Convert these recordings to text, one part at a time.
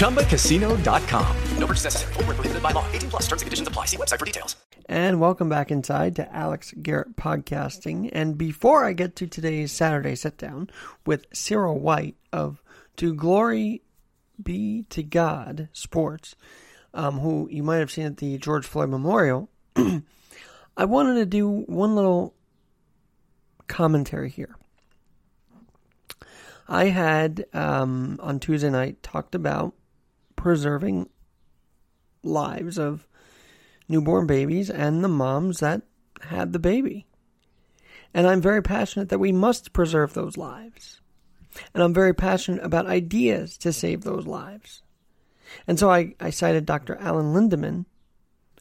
ChumbaCasino.com. No purchase necessary. Full prohibited by law. 18 plus terms and conditions apply. See website for details. And welcome back inside to Alex Garrett Podcasting. And before I get to today's Saturday sit down with Cyril White of To Glory Be to God Sports, um, who you might have seen at the George Floyd Memorial. I wanted to do one little commentary here. I had um, on Tuesday night talked about preserving lives of newborn babies and the moms that had the baby. And I'm very passionate that we must preserve those lives. And I'm very passionate about ideas to save those lives. And so I, I cited Dr. Alan Lindemann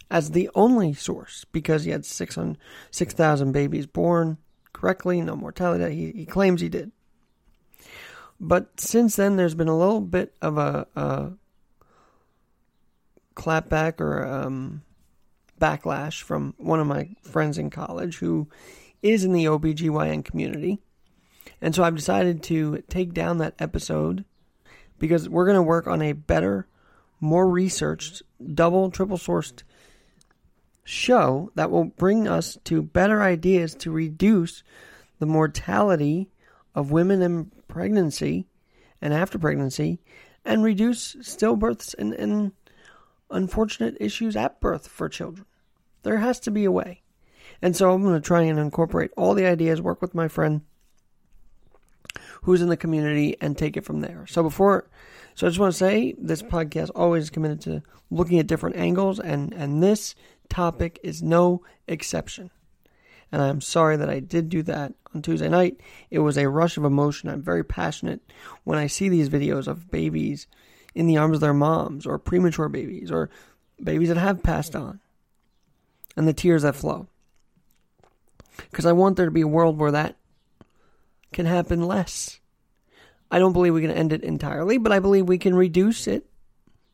as the only source because he had 6,000 6, babies born correctly, no mortality. He, he claims he did. But since then, there's been a little bit of a, a clapback or um, backlash from one of my friends in college who is in the OBGYN community. And so I've decided to take down that episode because we're going to work on a better, more researched, double, triple sourced show that will bring us to better ideas to reduce the mortality of women in pregnancy and after pregnancy and reduce stillbirths and, and unfortunate issues at birth for children. There has to be a way. And so I'm going to try and incorporate all the ideas, work with my friend who's in the community, and take it from there. So before, so I just want to say this podcast always committed to looking at different angles, and, and this topic is no exception. And I'm sorry that I did do that on Tuesday night. It was a rush of emotion. I'm very passionate when I see these videos of babies in the arms of their moms, or premature babies, or babies that have passed on, and the tears that flow. Because I want there to be a world where that can happen less. I don't believe we can end it entirely, but I believe we can reduce it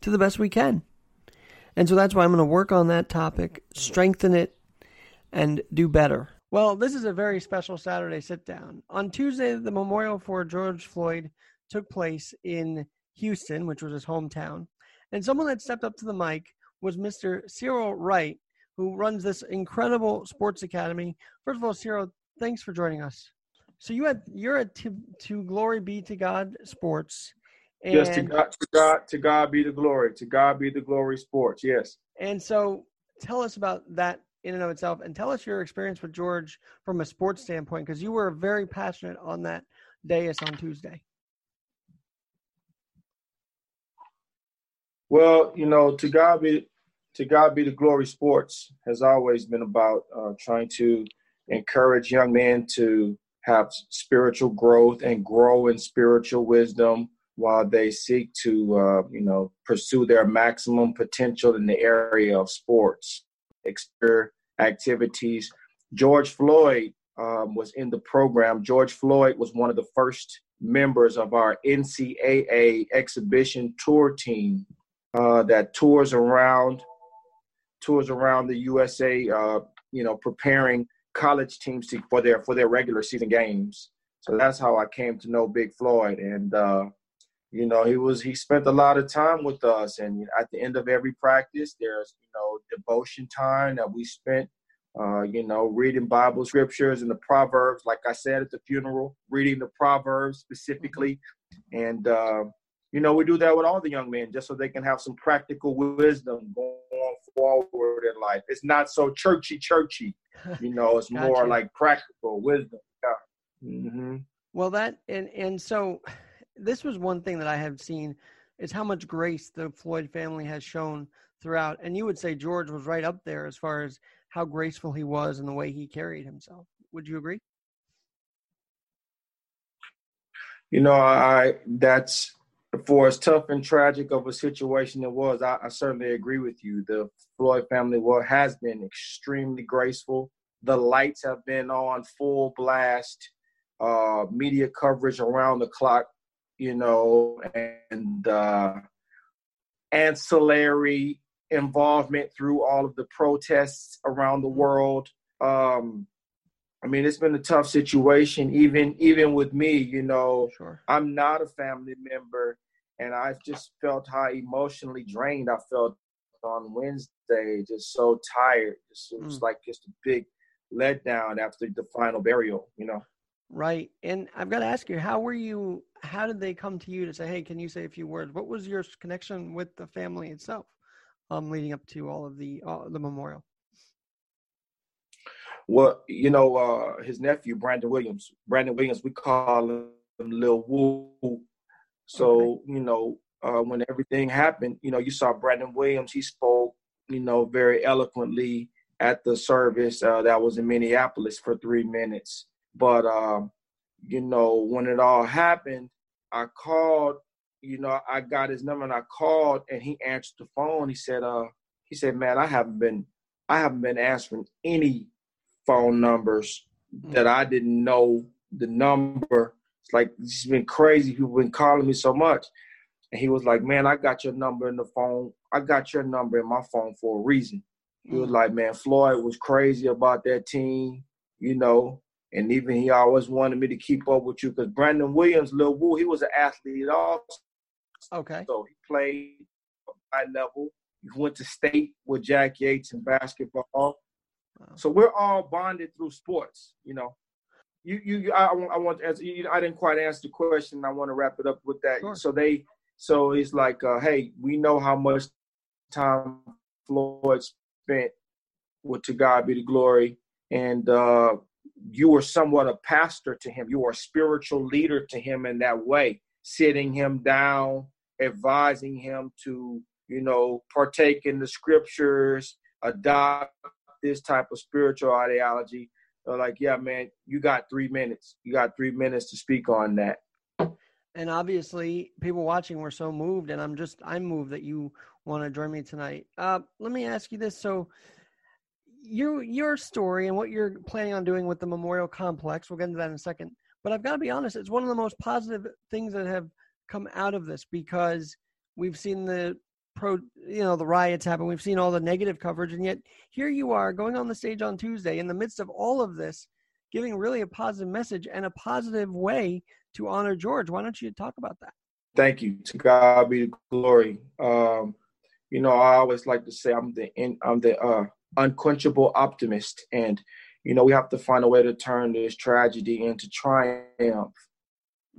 to the best we can. And so that's why I'm going to work on that topic, strengthen it, and do better. Well, this is a very special Saturday sit down. On Tuesday, the memorial for George Floyd took place in Houston, which was his hometown. And someone that stepped up to the mic was Mr. Cyril White, who runs this incredible sports academy. First of all, Cyril, thanks for joining us. So you had you're at to, to glory be to God sports, and, yes, to God, to God, to God be the glory. To God be the glory. Sports. Yes. And so, tell us about that in and of itself, and tell us your experience with George from a sports standpoint, because you were very passionate on that dais on Tuesday. Well, you know, to God be to God be the glory. Sports has always been about uh, trying to encourage young men to have spiritual growth and grow in spiritual wisdom while they seek to, uh, you know, pursue their maximum potential in the area of sports, activities. George Floyd um, was in the program. George Floyd was one of the first members of our NCAA exhibition tour team uh, that tours around tours around the USA. Uh, you know, preparing college teams to, for their for their regular season games. So that's how I came to know Big Floyd, and uh, you know, he was he spent a lot of time with us, and at the end of every practice, there's you know devotion time that we spent, uh, you know, reading Bible scriptures and the Proverbs. Like I said at the funeral, reading the Proverbs specifically, and uh, you know, we do that with all the young men just so they can have some practical wisdom going forward in life. It's not so churchy, churchy. You know, it's Gotcha. more like practical wisdom. Yeah. hmm Well, that and and so this was one thing that I have seen is how much grace the Floyd family has shown throughout. And you would say George was right up there as far as how graceful he was and the way he carried himself. Would you agree? You know, I that's for as tough and tragic of a situation it was. I, I certainly agree with you. The Floyd family well has been extremely graceful. The lights have been on full blast, uh, media coverage around the clock. You know, and uh, ancillary involvement through all of the protests around the world. Um, I mean, it's been a tough situation, even even with me. You know, Sure. I'm not a family member, and I've just felt how emotionally drained I felt on Wednesday. Just so tired. Just, it was Mm. like just a big letdown after the final burial. You know. Right. And I've got to ask you, how were you how did they come to you to say, "Hey, can you say a few words?" What was your connection with the family itself um leading up to all of the uh, the memorial? Well, you know, uh, his nephew Brandon Williams. Brandon Williams, we call him Lil Woo. So you know, uh, when everything happened, you know, you saw Brandon Williams. He spoke, you know, very eloquently at the service uh, that was in Minneapolis for three minutes. But um, you know, when it all happened, I called. You know, I got his number and I called, and he answered the phone. He said, "Uh, he said, man, I haven't been, I haven't been answering any phone numbers that I didn't know the number. It's like it's been crazy. People been calling me so much. And he was like, Man, I got your number in the phone. I got your number in my phone for a reason. He was like, Man, Floyd was crazy about that team, you know. And even he always wanted me to keep up with you because Brandon Williams, Lil Woo, he was an athlete also. Okay. So he played high level. He went to state with Jack Yates in basketball. Wow. So we're all bonded through sports, you know. You, you, you I, I want to answer. You, I didn't quite answer the question. I want to wrap it up with that. Sure. So they, so it's like, uh, hey, we know how much time Floyd spent with To God Be the Glory, and uh, you were somewhat a pastor to him. You were a spiritual leader to him in that way, sitting him down, advising him to, you know, partake in the scriptures, adopt this type of spiritual ideology. They're like, yeah, man, you got three minutes. You got three minutes to speak on that. And obviously, people watching were so moved, and I'm just I'm moved that you want to join me tonight. Uh, let me ask you this: so, your your story and what you're planning on doing with the memorial complex, we'll get into that in a second. But I've got to be honest; it's one of the most positive things that have come out of this because we've seen the pro, you know, the riots happen. We've seen all the negative coverage, and yet here you are going on the stage on Tuesday in the midst of all of this, giving really a positive message and a positive way to honor George. Why don't you talk about that? Thank you. To God be the glory. Um, you know, I always like to say I'm the in, I'm the uh, unquenchable optimist, and you know we have to find a way to turn this tragedy into triumph.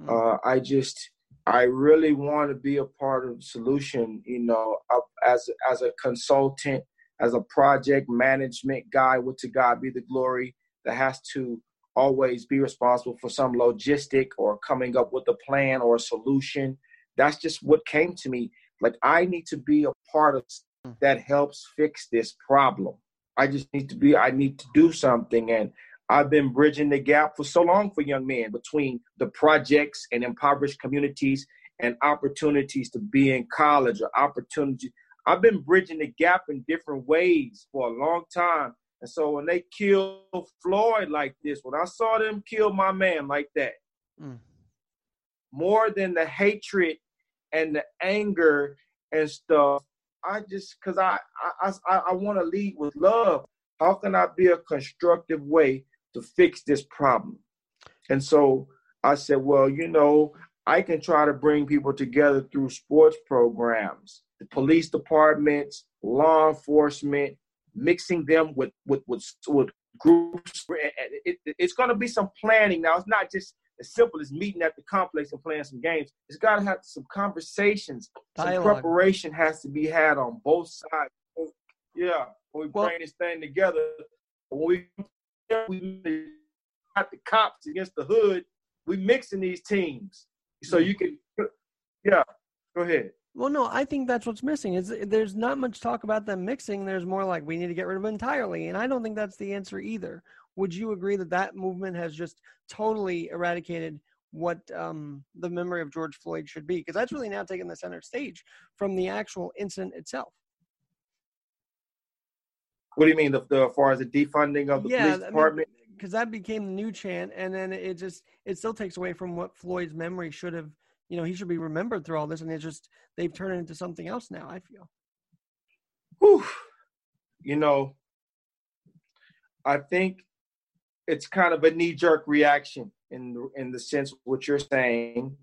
Mm. Uh, I just I really want to be a part of the solution. You know, as as a consultant, as a project management guy with To God be the glory that has to always be responsible for some logistic or coming up with a plan or a solution. That's just what came to me. Like I need to be a part of that helps fix this problem. I just need to be I need to do something and I've been bridging the gap for so long for young men between the projects and impoverished communities and opportunities to be in college or opportunity. I've been bridging the gap in different ways for a long time. And so when they killed Floyd like this, when I saw them kill my man like that, Mm. more than the hatred and the anger and stuff, I just because I I I, I want to lead with love. How can I be a constructive way to fix this problem? And so I said, well, you know, I can try to bring people together through sports programs, the police departments, law enforcement, mixing them with with with, with groups. It, it, it's going to be some planning now. It's not just as simple as meeting at the complex and playing some games. It's got to have some conversations. Some preparation has to be had on both sides. Yeah, when we well, bring this thing together, when we we got the cops against the hood, we mixing these teams so mm. you can. Yeah, go ahead. Well, no, I think that's what's missing. Is there's not much talk about them mixing. There's more like we need to get rid of them entirely, and I don't think that's the answer either. Would you agree that that movement has just totally eradicated what um, the memory of George Floyd should be? Because that's really now taken the center stage from the actual incident itself. What do you mean, the, the as far as the defunding of the yeah, police department? Because I mean, that became the new chant, and then it just it still takes away from what Floyd's memory should have you know, he should be remembered through all this, and it's just they've turned it into something else now. I feel. Whew. You know, I think it's kind of a knee jerk reaction in in the sense of what you're saying.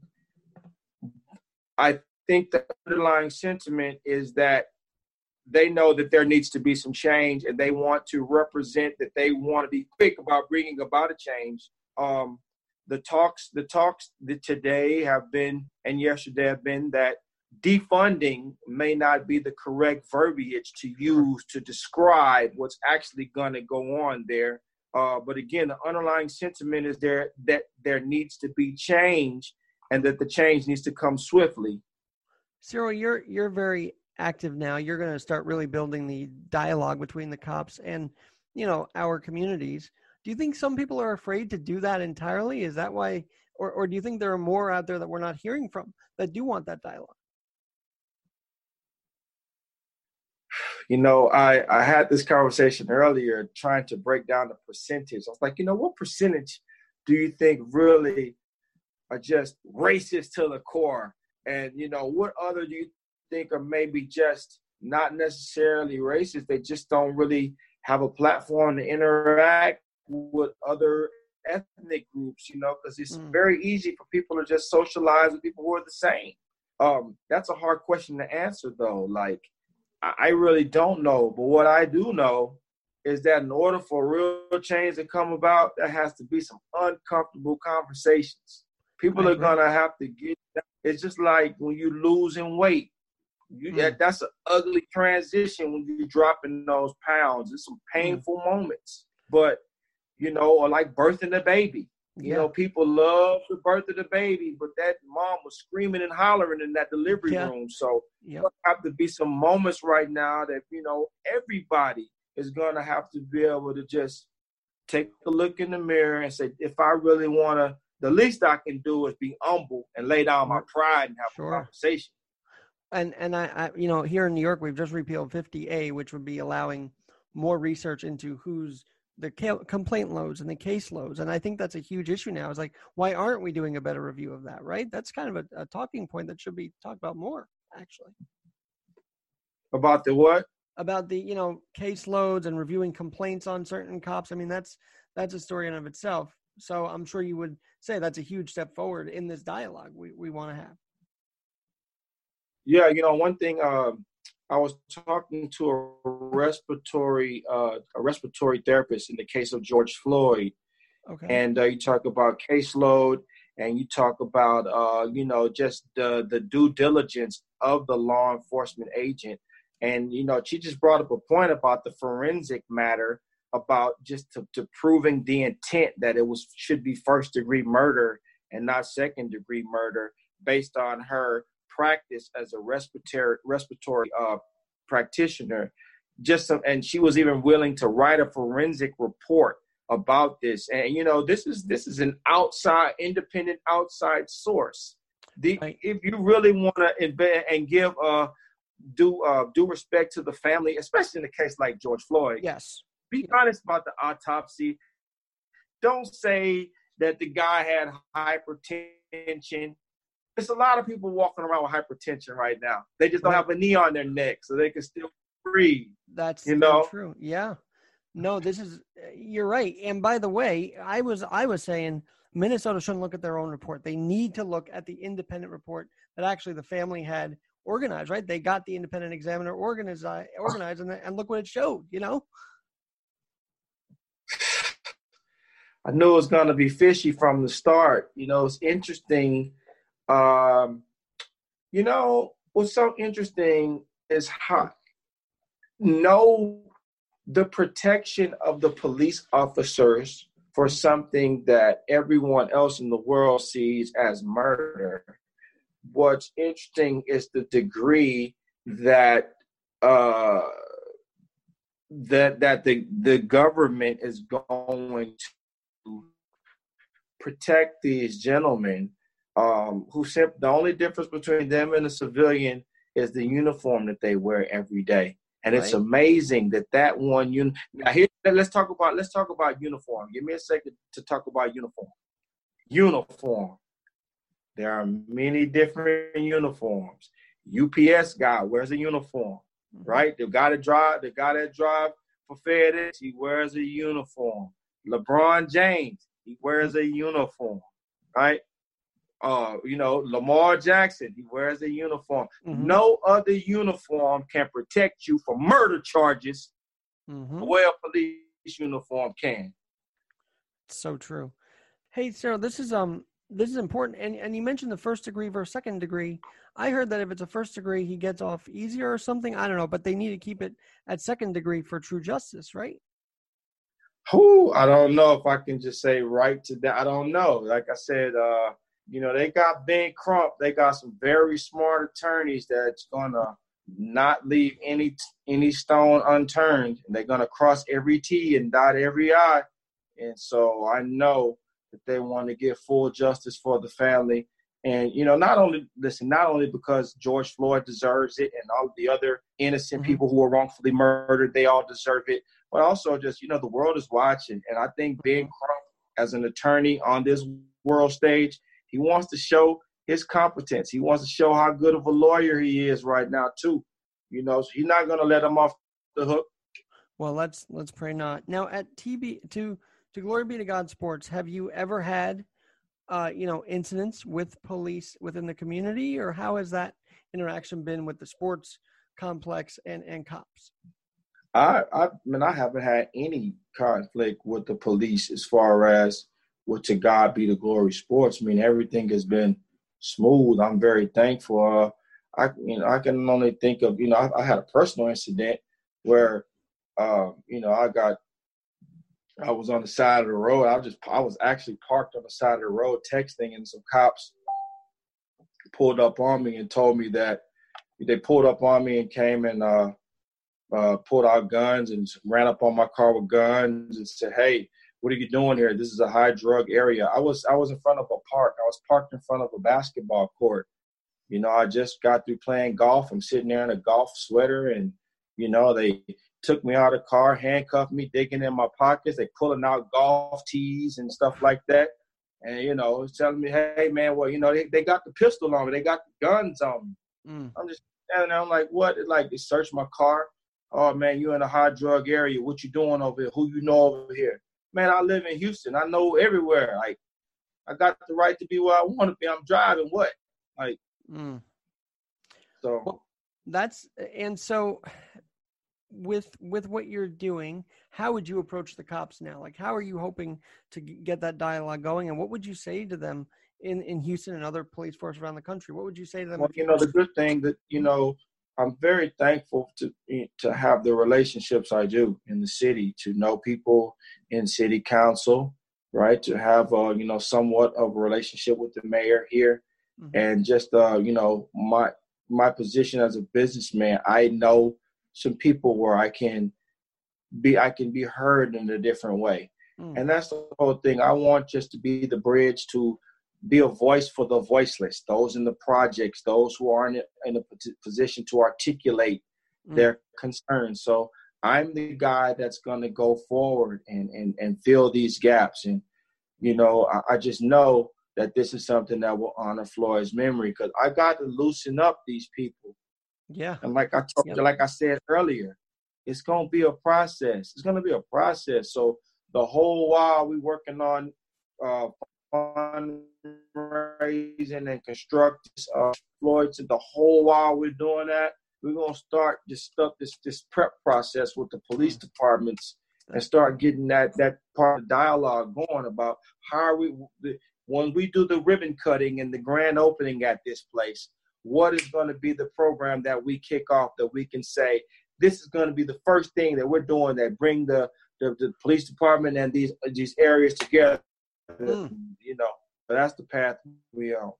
I think the underlying sentiment is that they know that there needs to be some change and they want to represent that they want to be quick about bringing about a change. Um, the talks the talks that today have been and yesterday have been that defunding may not be the correct verbiage to use to describe what's actually going to go on there uh, but again the underlying sentiment is there that there needs to be change and that the change needs to come swiftly cyril you're you're very active now you're going to start really building the dialogue between the cops and you know our communities do you think some people are afraid to do that entirely? Is that why, or, or do you think there are more out there that we're not hearing from that do want that dialogue? You know, I, I had this conversation earlier trying to break down the percentage. I was like, you know, what percentage do you think really are just racist to the core? And, you know, what other do you think are maybe just not necessarily racist? They just don't really have a platform to interact with other ethnic groups, you know, because it's mm. very easy for people to just socialize with people who are the same. Um, that's a hard question to answer, though. Like, I really don't know, but what I do know is that in order for real change to come about, there has to be some uncomfortable conversations. People are gonna have to get. It's just like when you losing weight. You, mm. that, that's an ugly transition when you're dropping those pounds. It's some mm. painful mm. moments, but you know, or like birthing a baby. You yeah. know, people love the birth of the baby, but that mom was screaming and hollering in that delivery yeah. room. So there have to be some moments right now that, you know, everybody is going to have to be able to just take a look in the mirror and say, if I really want to, the least I can do is be humble and lay down my pride and have sure. a conversation. And and I, I, you know, here in New York, we've just repealed 50A, which would be allowing more research into who's the complaint loads and the case loads and i think that's a huge issue now is like why aren't we doing a better review of that right? That's kind of a, a talking point that should be talked about more actually. About the what? About the you know case loads and reviewing complaints on certain cops. I mean that's that's a story in of itself. So i'm sure you would say that's a huge step forward in this dialogue we, we want to have. Yeah you know one thing um I was talking to a respiratory uh, a respiratory therapist in the case of George Floyd, okay. and uh, you talk about caseload, and you talk about uh, you know just the the due diligence of the law enforcement agent, and you know she just brought up a point about the forensic matter about just to, to proving the intent that it was should be first degree murder and not second degree murder based on her practice as a respiratory respiratory uh, practitioner. Just some, and she was even willing to write a forensic report about this. And you know, this is this is an outside, independent, outside source. The, if you really want to invest and give uh due uh due respect to the family, especially in a case like George Floyd. Yes. Be honest about the autopsy. Don't say that the guy had hypertension it's a lot of people walking around with hypertension right now. They just don't have a knee on their neck, so they can still breathe. That's you know true. Yeah. No, this is you're right. And by the way, I was I was saying Minnesota shouldn't look at their own report. They need to look at the independent report that actually the family had organized. Right? They got the independent examiner organized, organized, and, and look what it showed. You know. I knew it was going to be fishy from the start. You know, it's interesting um, you know, what's so interesting is how know the protection of the police officers for something that everyone else in the world sees as murder. What's interesting is the degree that uh, that that the the government is going to protect these gentlemen um, who simply the only difference between them and a civilian is the uniform that they wear every day. And right. it's amazing that that one un- now here let's talk about let's talk about uniform. Give me a second to talk about uniform. Uniform. There are many different uniforms. UPS guy wears a uniform, mm-hmm. right? The guy that drive, the guy that drive for FedEx, he wears a uniform. LeBron James, he wears a uniform, right? Uh, you know, Lamar Jackson, he wears a uniform. Mm-hmm. No other uniform can protect you from murder charges mm-hmm. the way a police uniform can. So true. Hey, Sarah, this is um this is important and, and you mentioned the first degree versus second degree. I heard that if it's a first degree he gets off easier or something. I don't know, but they need to keep it at second degree for true justice, right? Who I don't know if I can just say right to that. I don't know. Like I said, uh, you know, they got Ben Crump. They got some very smart attorneys that's gonna not leave any any stone unturned. And they're gonna cross every T and dot every I. And so I know that they want to get full justice for the family. And you know, not only listen, not only because George Floyd deserves it, and all the other innocent mm-hmm. people who were wrongfully murdered, they all deserve it, but also just you know, the world is watching, and I think Ben Crump, as an attorney on this world stage, he wants to show his competence. He wants to show how good of a lawyer he is right now too. You know, so he's not going to let him off the hook. Well, let's let's pray not. Now at TB to to glory be to God Sports, have you ever had uh, you know, incidents with police within the community or how has that interaction been with the sports complex and and cops? I I mean I haven't had any conflict with the police as far as well, to God be the glory sports. I mean, everything has been smooth. I'm very thankful. Uh, I, you know, I can only think of, you know, I, I had a personal incident where, uh, you know, I got, I was on the side of the road. I was just, I was actually parked on the side of the road texting, and some cops pulled up on me and told me that they pulled up on me and came and uh, uh, pulled out guns and ran up on my car with guns and said, "Hey, what are you doing here? This is a high drug area. I was I was in front of a park. I was parked in front of a basketball court. You know, I just got through playing golf. I'm sitting there in a golf sweater and you know, they took me out of the car, handcuffed me, digging in my pockets, they pulling out golf tees and stuff like that. And you know, telling me, hey man, well, you know, they, they got the pistol on me, they got the guns on me. Mm. I'm just there, I'm like, what? Like they searched my car. Oh man, you're in a high drug area. What you doing over here? Who you know over here? Man, I live in Houston. I know everywhere. Like, I got the right to be where I want to be. I'm driving what? Like, mm. so well, that's and so with with what you're doing, how would you approach the cops now? Like, how are you hoping to get that dialogue going? And what would you say to them in in Houston and other police forces around the country? What would you say to them? Well, you know, the good thing that you know I'm very thankful to to have the relationships I do in the city, to know people in city council, right? To have uh, you know somewhat of a relationship with the mayor here, mm-hmm. and just uh, you know my my position as a businessman, I know some people where I can be I can be heard in a different way, mm. and that's the whole thing. I want just to be the bridge to be a voice for the voiceless, those in the projects, those who aren't in a position to articulate mm. their concerns. So I'm the guy that's going to go forward and, and, and fill these gaps. And, you know, I, I just know that this is something that will honor Floyd's memory because I got to loosen up these people. Yeah. And like I told yep. you, like I said earlier, it's going to be a process. It's going to be a process. So the whole while we working on uh, fundraising and construct uh, Floyd to the whole while we're doing that, we're gonna start this stuff, this this prep process with the police departments and start getting that that part of dialogue going about how are we when we do the ribbon cutting and the grand opening at this place what is going to be the program that we kick off that we can say this is going to be the first thing that we're doing that bring the the, the police department and these these areas together. Mm. You know, but that's the path we on.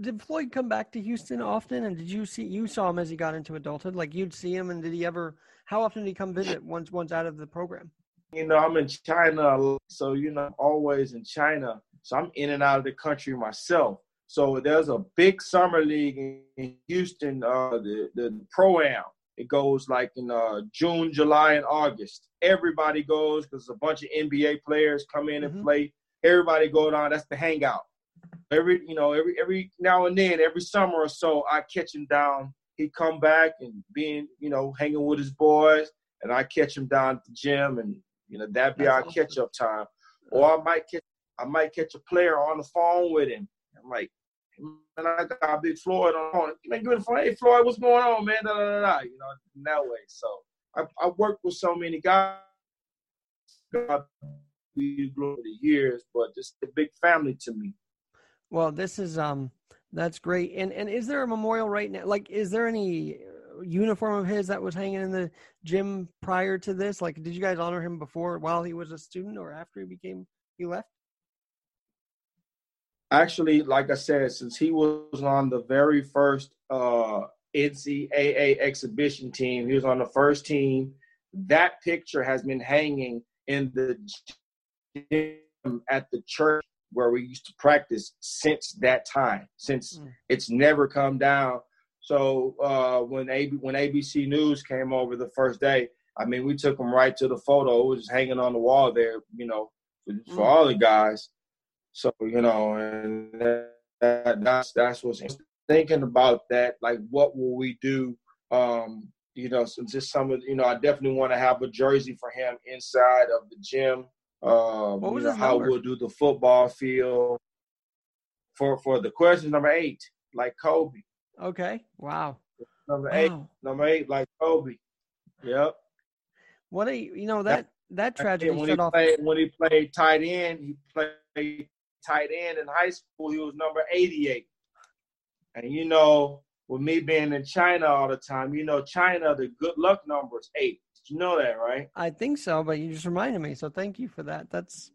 Did Floyd come back to Houston often? And did you see you saw him as he got into adulthood? Like you'd see him, and did he ever? How often did he come visit once once out of the program? You know, I'm in China, so you know, I'm always in China. So I'm in and out of the country myself. So there's a big summer league in Houston, uh, the the pro am. It goes like in uh, June, July, and August. Everybody goes because a bunch of NBA players come in Mhm. and play. Everybody go down. That's the hangout. Every you know, every every now and then, every summer or so, I catch him down. He come back and being you know hanging with his boys, and I catch him down at the gym, and you know that be That's our awesome. catch up time. Or I might catch I might catch a player on the phone with him. I'm like, man, I got Big Floyd on. Man, give me the phone. Hey, Floyd, what's going on, man? Da, da, da, da. You know, in that way. So I, I worked with so many guys. Be glory over the years, but it's a big family to me. Well, this is um that's great. And and is there a memorial right now? Like, is there any uh, uniform of his that was hanging in the gym prior to this? Like, did you guys honor him before while he was a student or after he became he left? Actually, like I said, since he was on the very first uh, NCAA exhibition team, he was on the first team. That picture has been hanging in the gym at the church where we used to practice since that time. Since Mm. it's never come down. So uh, when AB, when ABC News came over the first day, I mean, we took him right to the photo. It was hanging on the wall there, you know, for, for Mm. all the guys. So you know, and that, that's that's what's thinking about that. Like, what will we do? Um, you know, since just some of you know, I definitely want to have a jersey for him inside of the gym. Um, you know, how we'll do the football field. For for the question number eight, like Kobe. Okay. Wow. Number eight, number eight, like Kobe. Yep. What a you know that that tragedy when he off. played when he played tight end, he played tight end in high school. He was number 88. And you know, with me being in China all the time, you know, China the good luck number is eight. You know that, right? I think so, but you just reminded me. So thank you for that. That's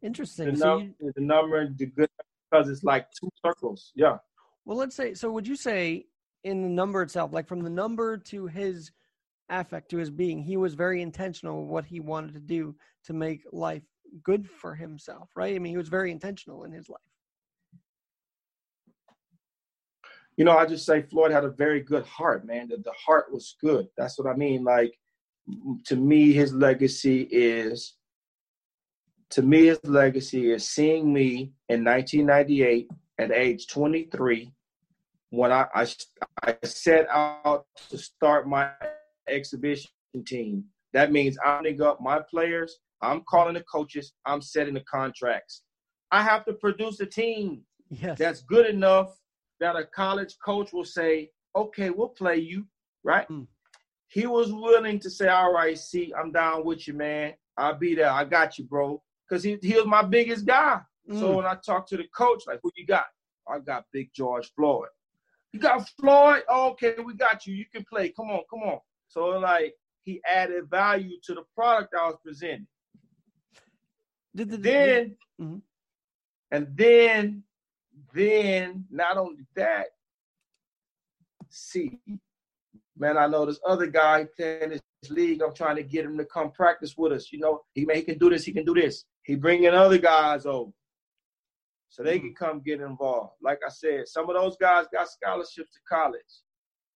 The, interesting. So num- you, the number, the good because it's like two circles. Yeah. well, let's say. So would you say in the number itself, like from the number to his affect to his being, he was very intentional what he wanted to do to make life good for himself, right? I mean, he was very intentional in his life. You know, I just say Floyd had a very good heart, man. That the heart was good. That's what I mean. Like to me, his legacy is to me, his legacy is seeing me in 1998 at age 23 when I, I, I set out to start my exhibition team. That means I'm putting up my players, I'm calling the coaches, I'm setting the contracts. I have to produce a team Yes. that's good enough that a college coach will say, okay, we'll play you, right? Mm. He was willing to say, all right, see, I'm down with you, man. I'll be there. I got you, bro. Because he, he was my biggest guy. So Mm. when I talked to the coach, like, who you got? I got Big George Floyd. You got Floyd? Oh, okay, we got you. You can play. Come on, come on. So like he added value to the product I was presenting. Did the Then Mhm. and then then not only that, see, man, I know this other guy playing this league. I'm trying to get him to come practice with us. You know, he may he can do this, he can do this. He bringing other guys over. So they can hmm. come get involved. Like I said, some of those guys got scholarships to college.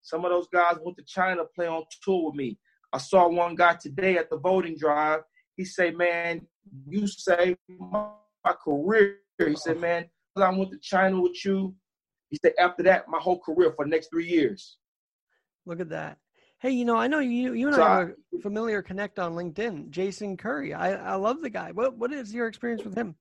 Some of those guys went to China play on tour with me. I saw one guy today at the voting drive. He said, "Man, you saved my, my career." He said, "Man, I went to China with you." He said, "After that, my whole career for the next three years." Look at that. Hey, you know, I know you you and So I have a familiar connect on LinkedIn. Jason Curry. I, I love the guy. What what is your experience with him?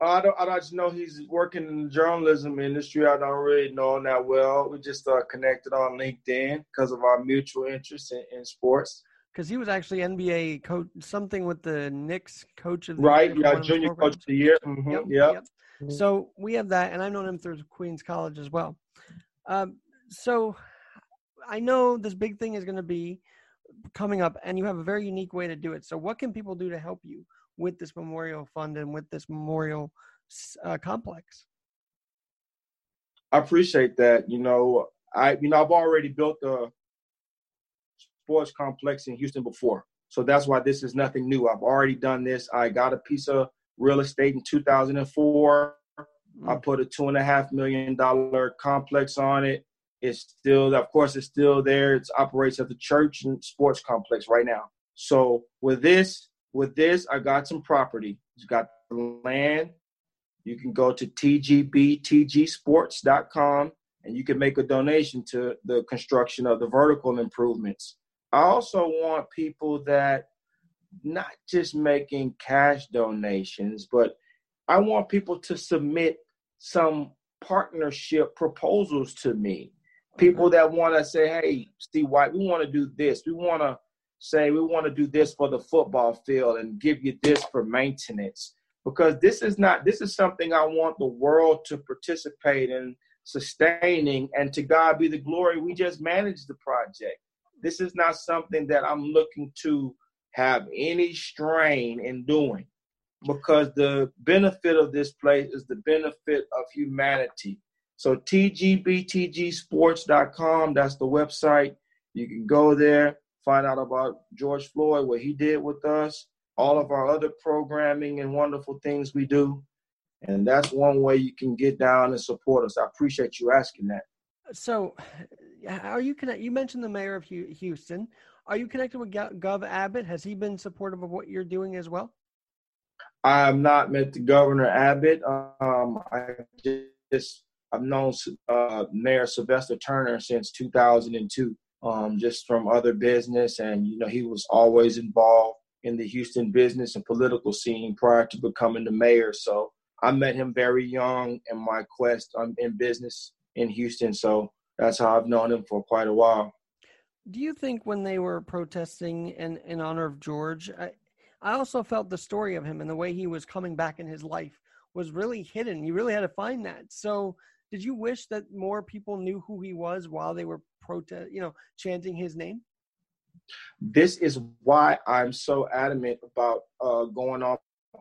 I don't. I just know he's working in the journalism industry. I don't really know him that well. We just uh, connected on LinkedIn because of our mutual interest in, in sports. Because he was actually NBA coach, something with the Knicks coach of the Right? year Yeah, of junior coach of the year. Mhm, Yep, yep. yep. So we have that, and I've known him through Queens College as well. Um, so I know this big thing is going to be coming up, and you have a very unique way to do it. So, what can people do to help you with this memorial fund and with this memorial uh, complex? I appreciate that. You know, I you know I've already built a sports complex in Houston before, so that's why this is nothing new. I've already done this. I got a piece of real estate in 2004. Mm. I put a two and a half million dollar complex on it. It's still, of course, it's still there. It operates at the church and sports complex right now. So with this, with this, I got some property. It's got land. You can go to tgbtgsports.com and you can make a donation to the construction of the vertical improvements. I also want people that not just making cash donations, but I want people to submit some partnership proposals to me. People that want to say, hey, Steve White, we want to do this. We want to say, we want to do this for the football field and give you this for maintenance. Because this is not, this is something I want the world to participate in sustaining. And to God be the glory. We just manage the project. This is not something that I'm looking to have any strain in doing because the benefit of this place is the benefit of humanity. So tgbtgsports.com, that's the website. You can go there, find out about George Floyd, what he did with us, all of our other programming and wonderful things we do. And that's one way you can get down and support us. I appreciate you asking that. So, are you connect? You mentioned the mayor of Houston. Are you connected with Gov Abbott? Has he been supportive of what you're doing as well? I have not met the governor Abbott. Um, I just I've known uh, Mayor Sylvester Turner since 2002, um, just from other business, and you know he was always involved in the Houston business and political scene prior to becoming the mayor. So I met him very young in my quest um, in business in Houston. So that's how I've known him for quite a while. Do you think when they were protesting in, in honor of George, I, I also felt the story of him and the way he was coming back in his life was really hidden. You really had to find that. So, did you wish that more people knew who he was while they were protest, you know, chanting his name? This is why I'm so adamant about uh, going on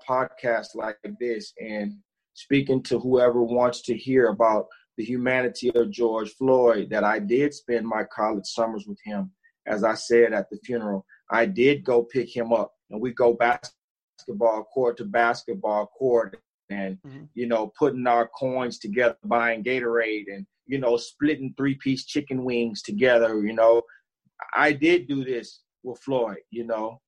podcasts like this and speaking to whoever wants to hear about the humanity of George Floyd that I did spend my college summers with him. As I said at the funeral, I did go pick him up and we go basketball court to basketball court and, mm-hmm. you know, putting our coins together, buying Gatorade and, you know, splitting three piece chicken wings together. You know, I did do this with Floyd, you know,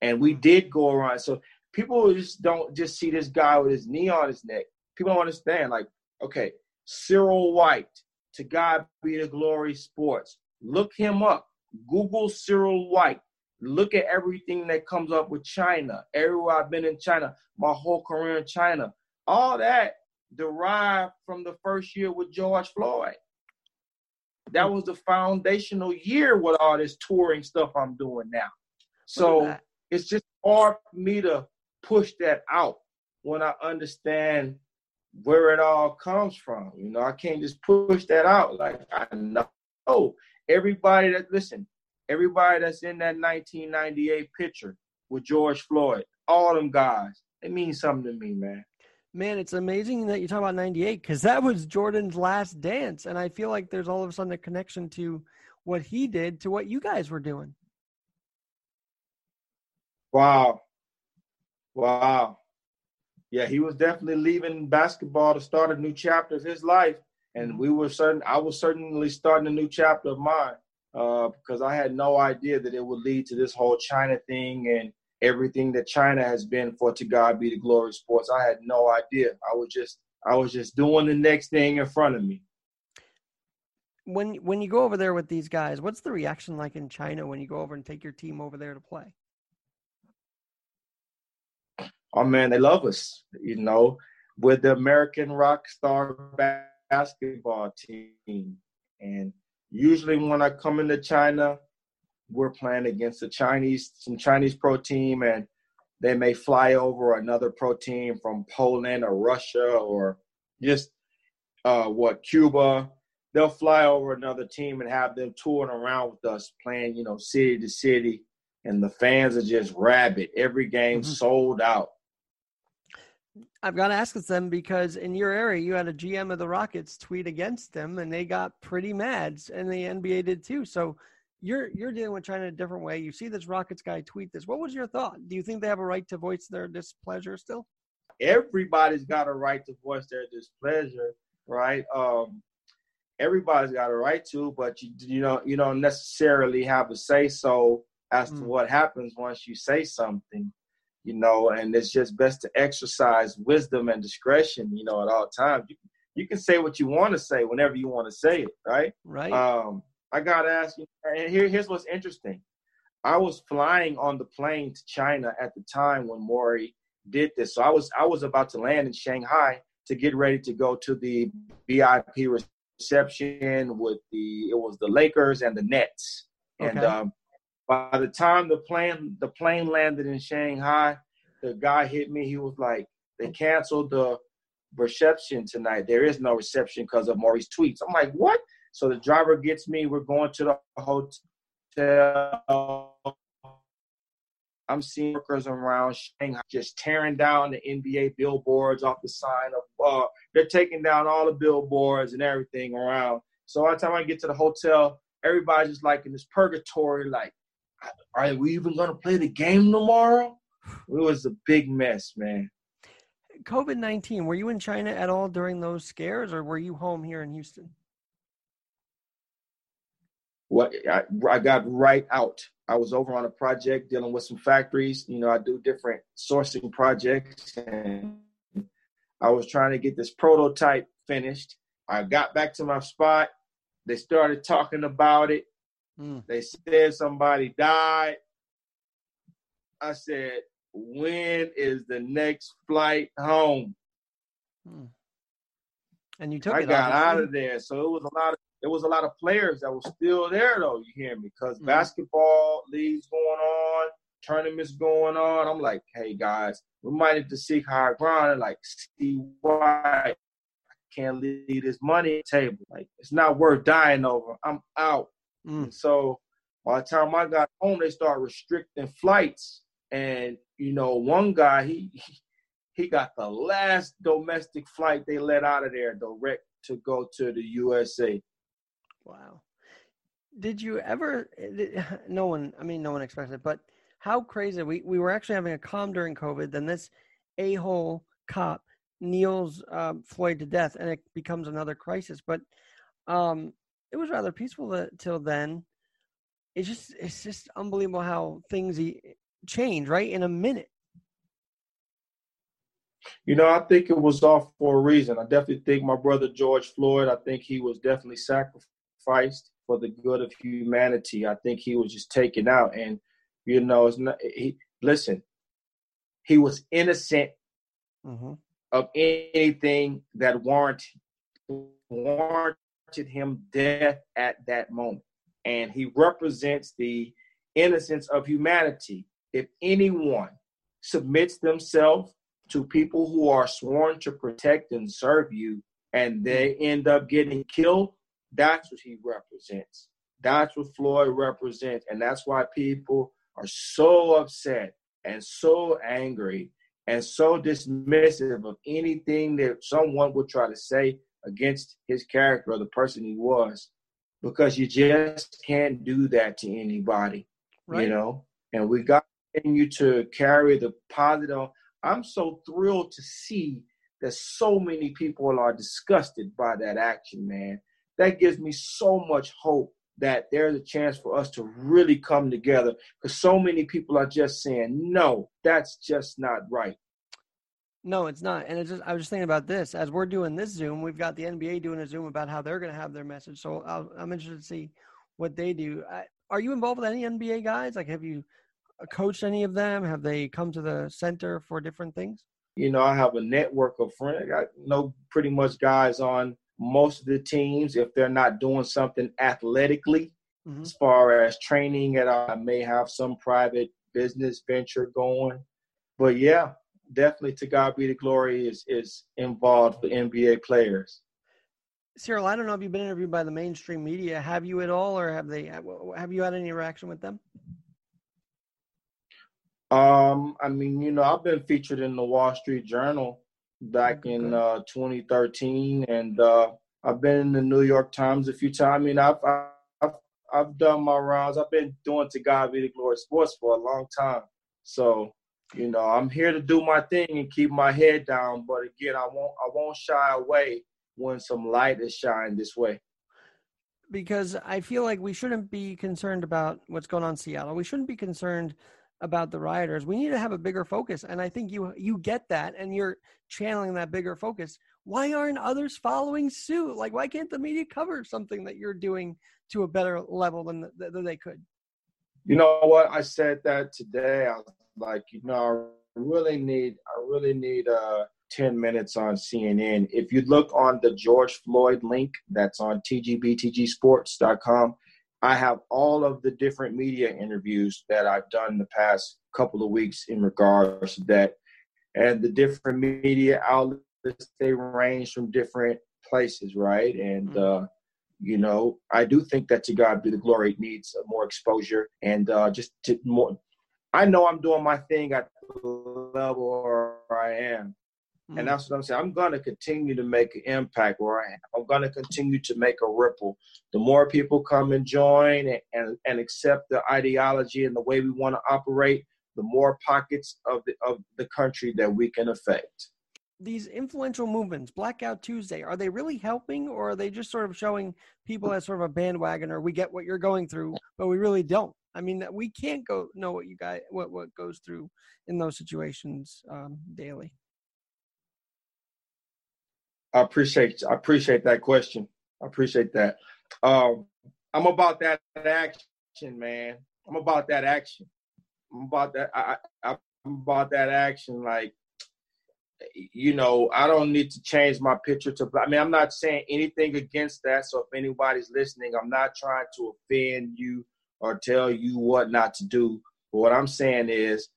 and we mm-hmm. did go around. So people just don't just see this guy with his knee on his neck. People don't understand, like, okay, Cyril White, to God be the glory sports. Look him up. Google Cyril White. Look at everything that comes up with China. Everywhere I've been in China, my whole career in China. All that derived from the first year with George Floyd. That was the foundational year with all this touring stuff I'm doing now. So it's just hard for me to push that out when I understand where it all comes from. You know, I can't just push that out. Like I know everybody that listen, everybody that's in that 1998 picture with George Floyd, all them guys, it means something to me, man. Man, it's amazing that you talk about 98 because that was Jordan's last dance. And I feel like there's all of a sudden a connection to what he did to what you guys were doing. Wow. Wow yeah, he was definitely leaving basketball to start a new chapter of his life, and we were certain. I was certainly starting a new chapter of mine uh, because I had no idea that it would lead to this whole China thing and everything that China has been for. To God be the glory, sports. I had no idea. I was just, I was just doing the next thing in front of me. When when you go over there with these guys, what's the reaction like in China when you go over and take your team over there to play? oh man, they love us. You know, with the American rock star basketball team. And usually when I come into China, we're playing against a Chinese, some Chinese pro team, and they may fly over another pro team from Poland or Russia or just uh, what Cuba. they'll fly over another team and have them touring around with us, playing, you know, city to city, and the fans are just rabid. Every game mm-hmm. sold out. I've got to ask them because in your area, you had a GM of the Rockets tweet against them, and they got pretty mad, and the NBA did too. So you're you're dealing with China a different way. You see this Rockets guy tweet this. What was your thought? Do you think they have a right to voice their displeasure still? Everybody's got a right to voice their displeasure, right? Um, everybody's got a right to, but you you know you don't necessarily have a say so as mm. to what happens once you say something you know, and it's just best to exercise wisdom and discretion, you know, at all times. You, you can say what you want to say whenever you want to say it, right? Right. Um, I got to ask you, and here, here's what's interesting. I was flying on the plane to China at the time when Morey did this. So I was I was about to land in Shanghai to get ready to go to the VIP reception with the it was the Lakers and the Nets. Okay. And um, by the time the plane the plane landed in Shanghai, the guy hit me. He was like, "They canceled the reception tonight. There is no reception because of Morey's tweets." I'm like, "What?" So the driver gets me. We're going to the hotel. I'm seeing workers around Shanghai just tearing down the NBA billboards off the sign of. Uh, they're taking down all the billboards and everything around. So by the time I get to the hotel, everybody's just like in this purgatory, like are we even going to play the game tomorrow? It was a big mess, man. COVID 19, were you in China at all during those scares or were you home here in Houston? What I, I got right out. I was over on a project dealing with some factories. You know, I do different sourcing projects and I was trying to get this prototype finished. I got back to my spot. They started talking about it. Mm. They said somebody died. I said, when is the next flight home? Hmm. And you took I it. got out of there, so it was a lot of there was a lot of players that were still there though. You hear me? Because mm basketball leagues going on, tournaments going on. I'm like, hey guys, we might need to seek higher ground and like see why I can't leave this money table. Like it's not worth dying over. I'm out. Mm. So by the time I got home, they started restricting flights. And, you know, one guy, he he got the last domestic flight they let out of there direct to go to the USA. Wow. Did you ever no one I mean no one expected it, but how crazy we, we were actually having a calm during COVID, then this a hole cop kneels uh, Floyd to death and it becomes another crisis. But um it was rather peaceful till then. It's just it's just unbelievable how things change right in a minute. You know, I think it was all for a reason. I definitely think my brother George Floyd. I think he was definitely sacrificed for the good of humanity. I think he was just taken out, and you know, it's not. He listen. He was innocent mm-hmm. of anything that warrant warrant him death at that moment. And he represents the innocence of humanity. If anyone submits themselves to people who are sworn to protect and serve you and they end up getting killed, that's what he represents. That's what Floyd represents. And that's why people are so upset and so angry and so dismissive of anything that someone would try to say against his character or the person he was because you just can't do that to anybody, right. you know. And we got you to carry the positive. I'm so thrilled to see that so many people are disgusted by that action, man. That gives me so much hope that there's a chance for us to really come together because so many people are just saying, no, that's just not right. No, it's not. And it's just I was just thinking about this as we're doing this Zoom. We've got the NBA doing a Zoom about how they're going to have their message. So i am interested to see what they do. I, are you involved with any NBA guys? Like, have you uh, coached any of them? Have they come to the center for different things? You know, I have a network of friends. I know pretty much guys on most of the teams. If they're not doing something athletically, mm-hmm. as far as training, at I may have some private business venture going. But yeah, definitely to God be the glory is is involved for NBA players. Cyril, I don't know if you've been interviewed by the mainstream media. Have you at all, or have they? Have you had any interaction with them? Um, I mean, you know, I've been featured in the Wall Street Journal back in uh, 2013, and uh, I've been in the New York Times a few times. I mean, I've, I've I've done my rounds. I've been doing to God be the glory sports for a long time. So, you know, I'm here to do my thing and keep my head down. But again, I won't I won't shy away when some light is shined this way. Because I feel like we shouldn't be concerned about what's going on in Seattle. We shouldn't be concerned about the rioters. We need to have a bigger focus. And I think you you get that and you're channeling that bigger focus. Why aren't others following suit? Like why can't the media cover something that you're doing to a better level than, than they could? You know what? I said that today. I was like, you know, I really need I really need uh 10 minutes on CNN. If you look on the George Floyd link that's on tgbtgsports.com, I have all of the different media interviews that I've done the past couple of weeks in regards to that. And the different media outlets, they range from different places, right? And, mm-hmm. uh, you know, I do think that to God be the glory It needs more exposure and uh, just to more. I know I'm doing my thing at the level where I am. And that's what I'm saying. I'm going to continue to make an impact where I am. I'm going to continue to make a ripple. The more people come and join and, and, and accept the ideology and the way we want to operate, the more pockets of the, of the country that we can affect. These influential movements, Blackout Tuesday, are they really helping or are they just sort of showing people as sort of a bandwagon or we get what you're going through, but we really don't? I mean, we can't go know what you guys what what goes through in those situations um, daily. I appreciate I appreciate that question. I appreciate that. Um, I'm about that action, man. I'm about that action. I'm about that. I, I, I'm about that action. Like, you know, I don't need to change my picture to. I mean, I'm not saying anything against that. So if anybody's listening, I'm not trying to offend you or tell you what not to do. But what I'm saying is,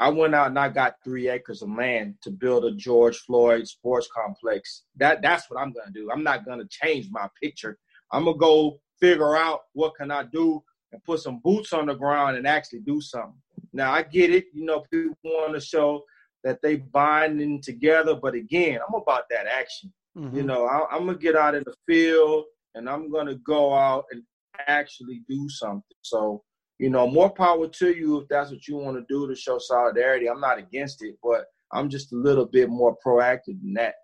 I went out and I got three acres of land to build a George Floyd sports complex. That that's what I'm gonna do. I'm not gonna change my picture. I'm gonna go figure out what can I do and put some boots on the ground and actually do something. Now I get it. You know, people want to show that they binding together, but again, I'm about that action. Mm-hmm. You know, I, I'm gonna get out in the field and I'm gonna go out and actually do something. So you know, more power to you if that's what you want to do to show solidarity. I'm not against it, but I'm just a little bit more proactive than that.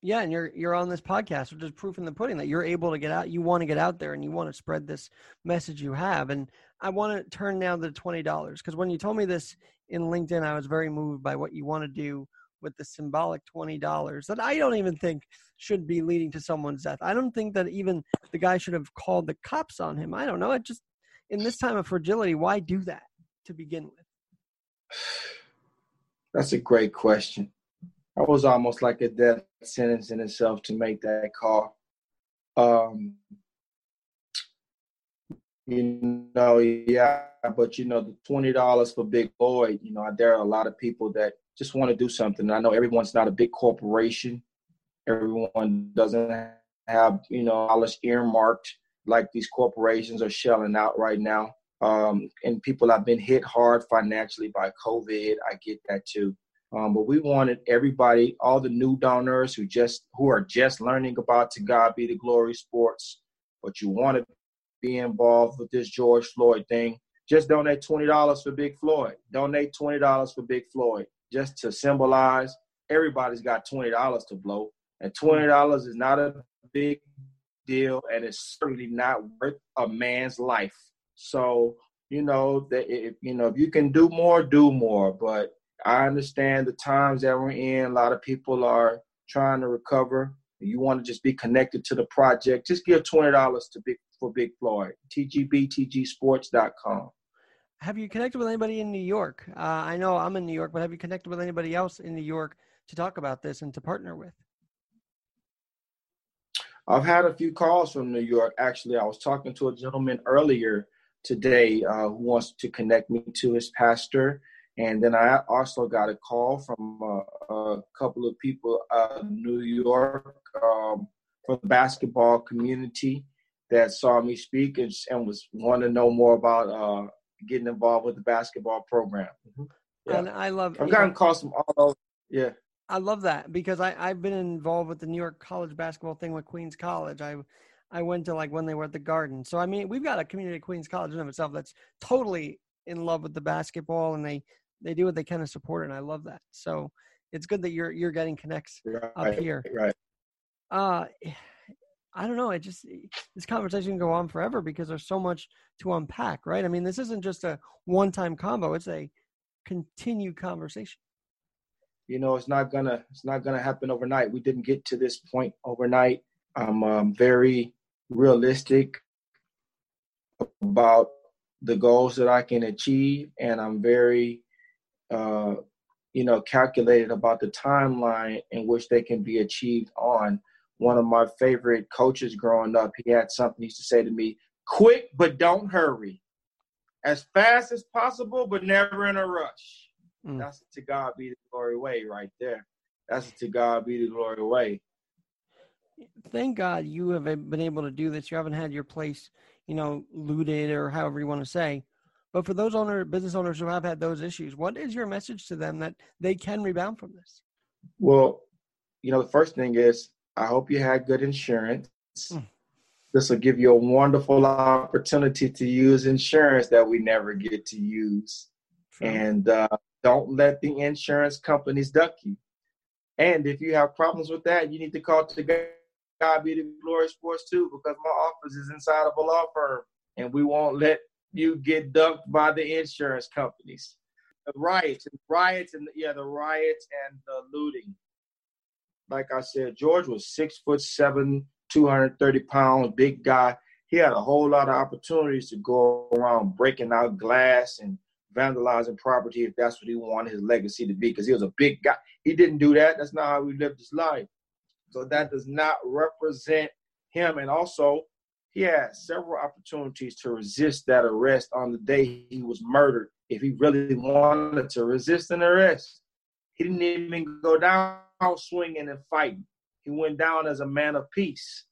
Yeah, and you're you're on this podcast, which is proof in the pudding that you're able to get out. You want to get out there, and you want to spread this message you have. And I want to turn now to twenty dollars because when you told me this in LinkedIn, I was very moved by what you want to do with the symbolic twenty dollars that I don't even think should be leading to someone's death. I don't think that even the guy should have called the cops on him. I don't know. It just in this time of fragility, why do that to begin with? That's a great question. That was almost like a death sentence in itself to make that call. Um, you know, yeah, but you know, the twenty dollars for Big Floyd, you know, there are a lot of people that just want to do something. I know everyone's not a big corporation. Everyone doesn't have, you know, dollars earmarked like these corporations are shelling out right now. Um, and people have been hit hard financially by COVID. I get that too. Um, but we wanted everybody, all the new donors who just who are just learning about to God be the glory sports, but you want to be involved with this George Floyd thing, just donate twenty dollars for Big Floyd. Donate twenty dollars for Big Floyd, just to symbolize everybody's got twenty dollars to blow, and twenty dollars is not a big deal and it's certainly not worth a man's life. So, you know, that if you know, if you can do more, do more. But I understand the times that we're in. A lot of people are trying to recover. You want to just be connected to the project. Just give twenty dollars to Big for Big Floyd. TGBTGSports.com. Have you connected with anybody in New York? Uh, I know I'm in New York, but have you connected with anybody else in New York to talk about this and to partner with? I've had a few calls from New York. Actually, I was talking to a gentleman earlier today uh, who wants to connect me to his pastor. And then I also got a call from uh, a couple of people uh, in New York um, from the basketball community that saw me speak and, and was wanting to know more about uh, getting involved with the basketball program. Mm-hmm. Yeah. And I love. I've gotten calls from all over. Yeah. I love that because I I've been involved with the New York college basketball thing with Queens College. I I went to like when they were at the Garden. So I mean, we've got a community at Queens College in of itself that's totally in love with the basketball, and they they do what they can to support it. And I love that. So it's good that you're you're getting connects right, up here. Right. Uh, I don't know. It just this conversation can go on forever because there's so much to unpack, right? I mean, this isn't just a one-time combo; it's a continued conversation. You know, it's not gonna it's not gonna happen overnight. We didn't get to this point overnight. I'm um, very realistic about the goals that I can achieve, and I'm very, uh, you know, calculated about the timeline in which they can be achieved on one of my favorite coaches growing up, he had something he used to say to me quick, but don't hurry. As fast as possible, but never in a rush. Mm. That's to God be the glory way right there. That's to God be the glory way. Thank God you have been able to do this. You haven't had your place, you know, looted or however you want to say. But for those owner business owners who have had those issues, what is your message to them that they can rebound from this? Well, you know, the first thing is I hope you had good insurance. Mm. This will give you a wonderful opportunity to use insurance that we never get to use. And uh, don't let the insurance companies duck you. And if you have problems with that, you need to call to God be the glory sports too, because my office is inside of a law firm, and we won't let you get ducked by the insurance companies. The riots, and riots, and yeah, the riots and the looting like I said, George was six foot seven, 230 pounds, big guy. He had a whole lot of opportunities to go around breaking out glass and vandalizing property if that's what he wanted his legacy to be, because he was a big guy. He didn't do that. That's not how he lived his life. So that does not represent him. And also, he had several opportunities to resist that arrest on the day he was murdered if he really wanted to resist an arrest. He didn't even go down swinging and fighting. He went down as a man of peace.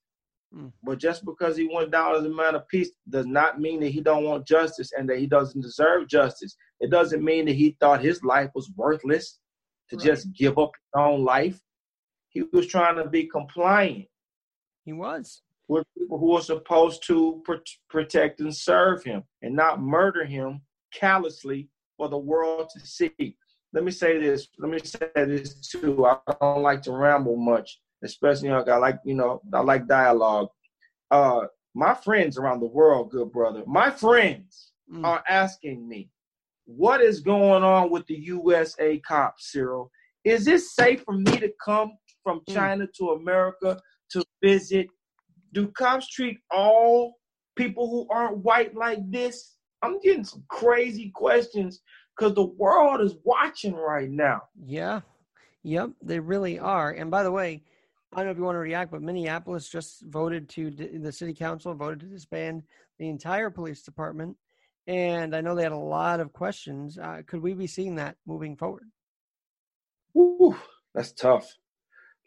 Mm. But just because he went down as a man of peace does not mean that he don't want justice and that he doesn't deserve justice. It doesn't mean that he thought his life was worthless to right. just give up his own life. He was trying to be compliant. He was. With people who were supposed to pr- protect and serve him and not murder him callously for the world to see let me say this. Let me say this too. I don't like to ramble much, especially you know, I like you know I like dialogue. Uh, my friends around the world, good brother, my friends mm. are asking me, what is going on with the USA cops, Cyril? Is it safe for me to come from mm. China to America to visit? Do cops treat all people who aren't white like this? I'm getting some crazy questions because the world is watching right now. Yeah. Yep, they really are. And by the way, I don't know if you want to react, but Minneapolis just voted to the city council voted to disband the entire police department, and I know they had a lot of questions. Uh, could we be seeing that moving forward? That's tough.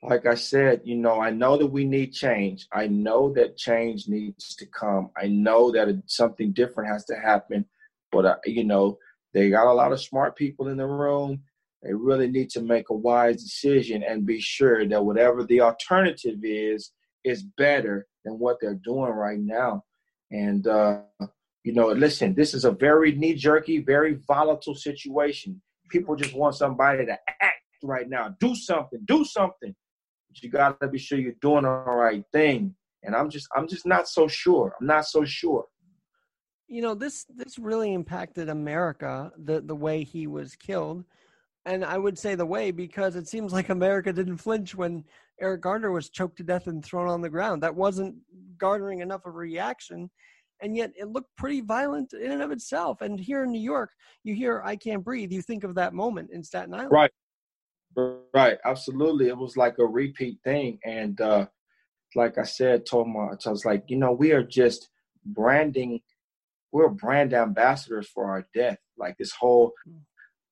Like I said, you know, I know that we need change. I know that change needs to come. I know that something different has to happen. But uh, you know, they got a lot of smart people in the room. They really need to make a wise decision and be sure that whatever the alternative is, is better than what they're doing right now. And, uh, you know, listen, this is a very knee jerky, very volatile situation. People just want somebody to act right now, do something, do something. But you got to be sure you're doing the right thing. And I'm just, I'm just not so sure. I'm not so sure you know this this really impacted America the the way he was killed, and I would say the way because it seems like America didn't flinch when Eric Garner was choked to death and thrown on the ground. That wasn't garnering enough of a reaction, and yet it looked pretty violent in and of itself. And here in New York, you hear "I Can't Breathe," you think of that moment in Staten Island, right? Right, absolutely. It was like a repeat thing, and uh, like I said, told my, I was like, you know, we are just branding we're brand ambassadors for our death. Like this whole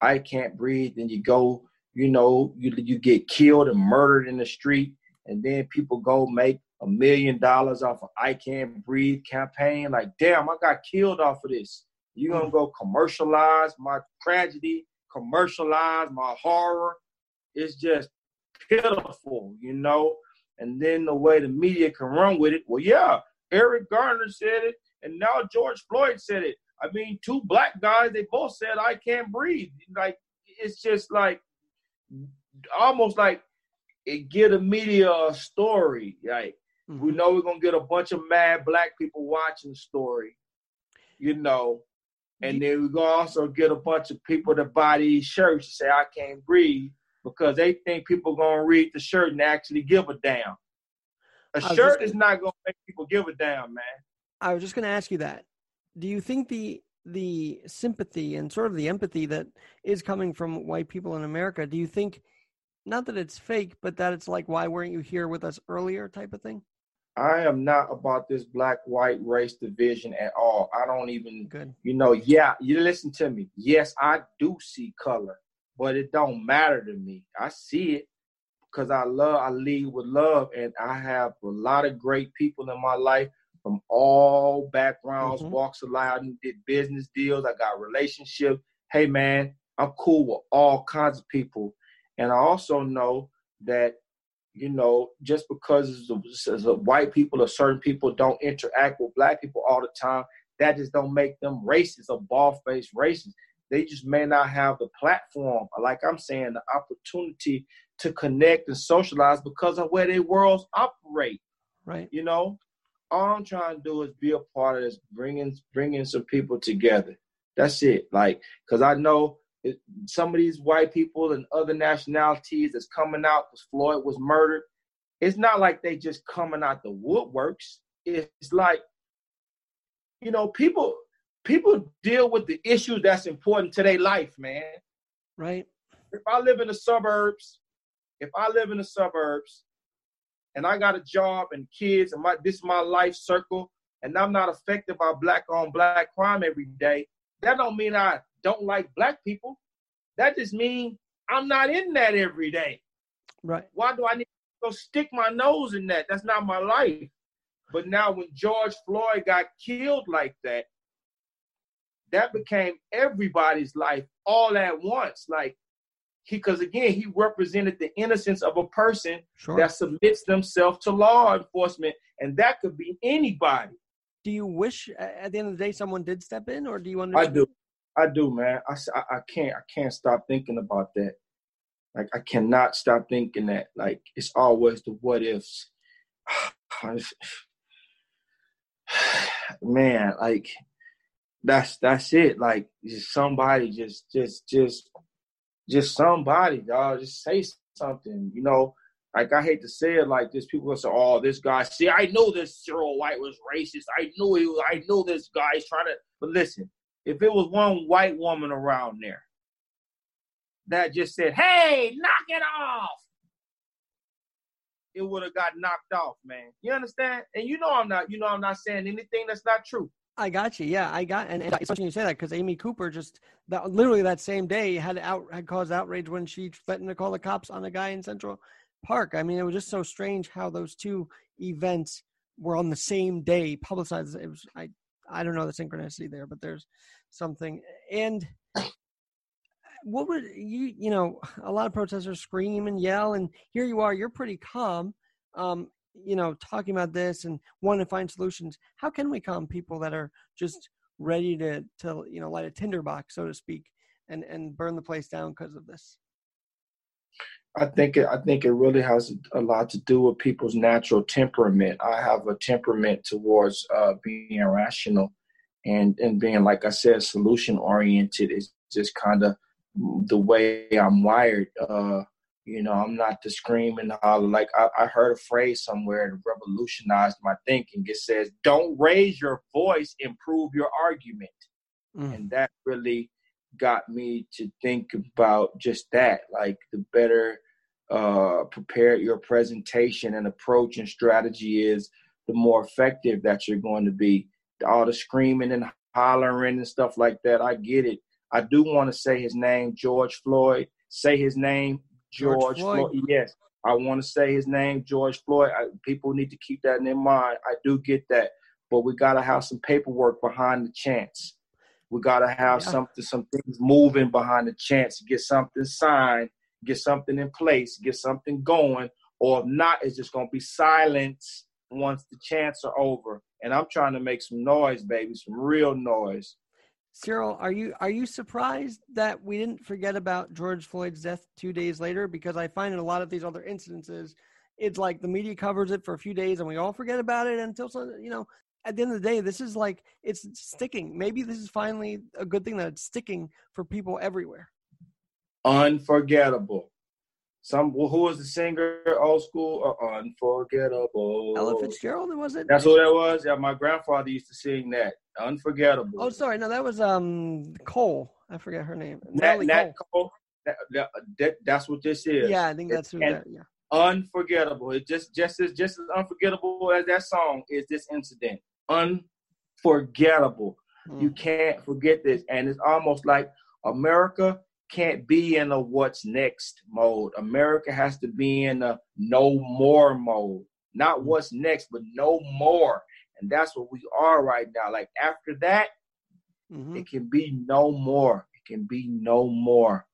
I can't breathe, and you go, you know, you you get killed and murdered in the street, and then people go make a million dollars off of I Can't Breathe campaign. Like, damn, I got killed off of this. You gonna go commercialize my tragedy, commercialize my horror? It's just pitiful, you know. And then the way the media can run with it. Well, yeah, Eric Garner said it, and now George Floyd said it. I mean, two black guys, they both said I can't breathe. Like it's just like almost like it get a media a story. Like mm-hmm. we know we're gonna get a bunch of mad black people watching the story, you know, and then we're gonna also get a bunch of people to buy these shirts and say I can't breathe because they think people gonna read the shirt and actually give a damn. A shirt is not gonna make people give a damn, man. I was just gonna ask you that. Do you think the the sympathy and sort of the empathy that is coming from white people in America, do you think not that it's fake, but that it's like why weren't you here with us earlier type of thing? I am not about this black white race division at all. I don't even Good. you know, yeah, you listen to me. Yes, I do see color, but it don't matter to me. I see it because I love I lead with love and I have a lot of great people in my life from all backgrounds, mm-hmm. walks of life. I did business deals. I got relationships. Hey man, I'm cool with all kinds of people, and I also know that you know just because as a white people or certain people don't interact with black people all the time, that just don't make them racist or ball-faced racist. They just may not have the platform, like I'm saying, the opportunity to connect and socialize because of where their worlds operate. Right. You know, all I'm trying to do is be a part of this, bringing bringing some people together. That's it. Like, cause I know it, some of these white people and other nationalities that's coming out because Floyd was murdered. It's not like they just coming out the woodworks. It's like, you know, people people deal with the issues that's important to their life, man. Right. If I live in the suburbs, if I live in the suburbs and I got a job and kids and my this is my life circle and I'm not affected by black on black crime every day, that don't mean I don't like black people. That just means I'm not in that every day. Right. Why do I need to go stick my nose in that? That's not my life. But now when George Floyd got killed like that, that became everybody's life all at once. Like because again, he represented the innocence of a person sure. that submits themselves to law enforcement, and that could be anybody. Do you wish at the end of the day someone did step in, or do you want? I do, I do, man. I, I, I can't I can't stop thinking about that. Like I cannot stop thinking that. Like it's always the what ifs. man, like that's that's it. Like somebody just just just just somebody, dog. Just say something, you know. Like I hate to say it like this, people will say, "Oh, this guy." See, I know this Cyril White was racist. I knew he. Was, I know this guy's trying to. But listen, if it was one white woman around there that just said, "Hey, knock it off," it would have got knocked off, man. You understand? And you know I'm not. You know I'm not saying anything that's not true. I got you. Yeah, I got, and, and it's you say that because Amy Cooper just that literally that same day had out had caused outrage when she threatened to call the cops on a guy in Central Park. I mean, it was just so strange how those two events were on the same day, publicized. It was I I don't know the synchronicity there, but there's something. And what would you you know a lot of protesters scream and yell, and here you are, you're pretty calm. Um, you know, talking about this and want to find solutions. How can we calm people that are just ready to, to you know, light a tinderbox, so to speak, and, and burn the place down because of this? I think it, I think it really has a lot to do with people's natural temperament. I have a temperament towards uh, being rational and and being, like I said, solution oriented. Is just kind of the way I'm wired. Uh, you know, I'm not the screaming holler. Like I, I, heard a phrase somewhere that revolutionized my thinking. It says, "Don't raise your voice, improve your argument," mm. and that really got me to think about just that. Like the better uh, prepared your presentation and approach and strategy is, the more effective that you're going to be. All the screaming and hollering and stuff like that, I get it. I do want to say his name, George Floyd. Say his name, George, George Floyd. Floyd. Yes, I want to say his name, George Floyd. I, people need to keep that in their mind. I do get that, but we got to have some paperwork behind the chance. We got to have yeah. something, some things moving behind the chance. Get something signed, get something in place, get something going, or if not, it's just gonna be silence once the chants are over. And I'm trying to make some noise, baby, some real noise. Cyril, are you are you surprised that we didn't forget about George Floyd's death two days later? Because I find in a lot of these other incidences, it's like the media covers it for a few days and we all forget about it until you know. At the end of the day, this is like it's sticking. Maybe this is finally a good thing that it's sticking for people everywhere. Unforgettable. Some who was the singer? Old school, uh, unforgettable. Ella Fitzgerald, was it? That's what that was. Yeah, my grandfather used to sing that. Unforgettable. Oh, sorry, no, that was um Cole. I forget her name. Nat, Nat Cole. Cole. That, that, that, that's what this is. Yeah, I think that's who. That, yeah. Unforgettable. It just just as just as unforgettable as that song is this incident. Unforgettable. Mm. You can't forget this, and it's almost like America can't be in a what's next mode. America has to be in a no more mode. Not mm. what's next, but no more. And that's what we are right now. Like after that, mm-hmm. it can be no more. It can be no more,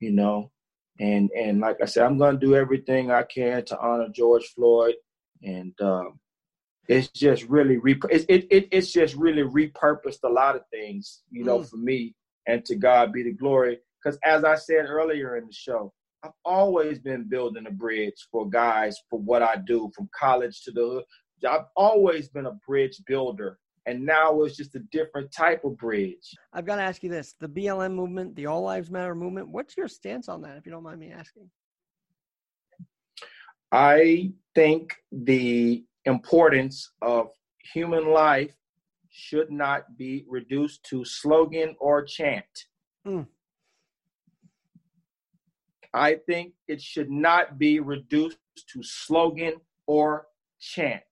you know. And and like I said, I'm gonna do everything I can to honor George Floyd. And um, it's just really re- it, it, it, it's just really repurposed a lot of things, you know, mm. for me. And to God be the glory. Because as I said earlier in the show, I've always been building a bridge for guys for what I do from college to the hood. I've always been a bridge builder. And now it's just a different type of bridge. I've got to ask you this the BLM movement, the All Lives Matter movement, what's your stance on that, if you don't mind me asking? I think the importance of human life should not be reduced to slogan or chant. Mm. I think it should not be reduced to slogan or chant.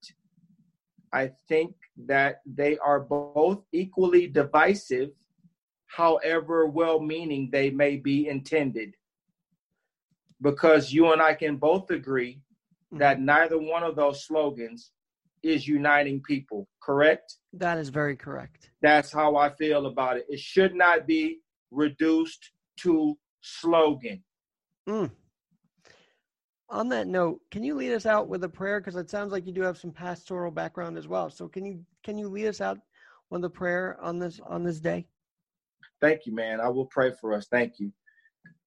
I think that they are both equally divisive, however well meaning they may be intended. Because you and I can both agree mm-hmm. that neither one of those slogans is uniting people, correct? That is very correct. That's how I feel about it. It should not be reduced to slogan. Mm. On that note, can you lead us out with a prayer? Because it sounds like you do have some pastoral background as well. So can you can you lead us out with a prayer on this on this day? Thank you, man. I will pray for us. Thank you.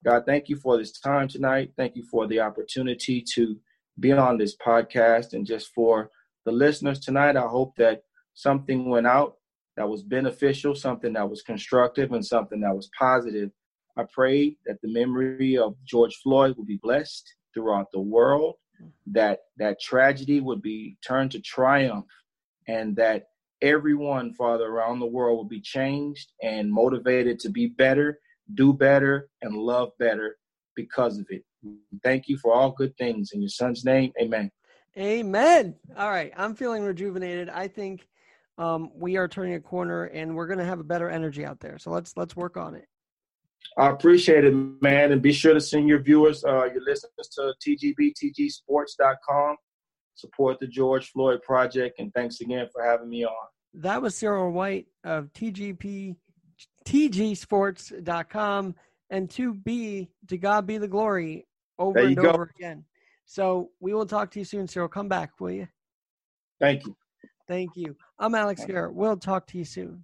God, thank you for this time tonight. Thank you for the opportunity to be on this podcast and just for the listeners tonight. I hope that something went out that was beneficial, something that was constructive, and something that was positive I pray that the memory of George Floyd will be blessed throughout the world, that that tragedy would be turned to triumph, and that everyone, Father, around the world will be changed and motivated to be better, do better, and love better because of it. Thank you for all good things. In your son's name, amen. Amen. All right. I'm feeling rejuvenated. I think um, we are turning a corner and we're going to have a better energy out there. So let's let's work on it. I appreciate it, man. And be sure to send your viewers, uh, your listeners to tgbtgsports.com. Support the George Floyd Project. And thanks again for having me on. That was Cyril White of TGP, tgsports.com. And to be, to God be the glory over and go. over again. So we will talk to you soon, Cyril. Come back, will you? Thank you. Thank you. I'm Alex Garrett. We'll talk to you soon.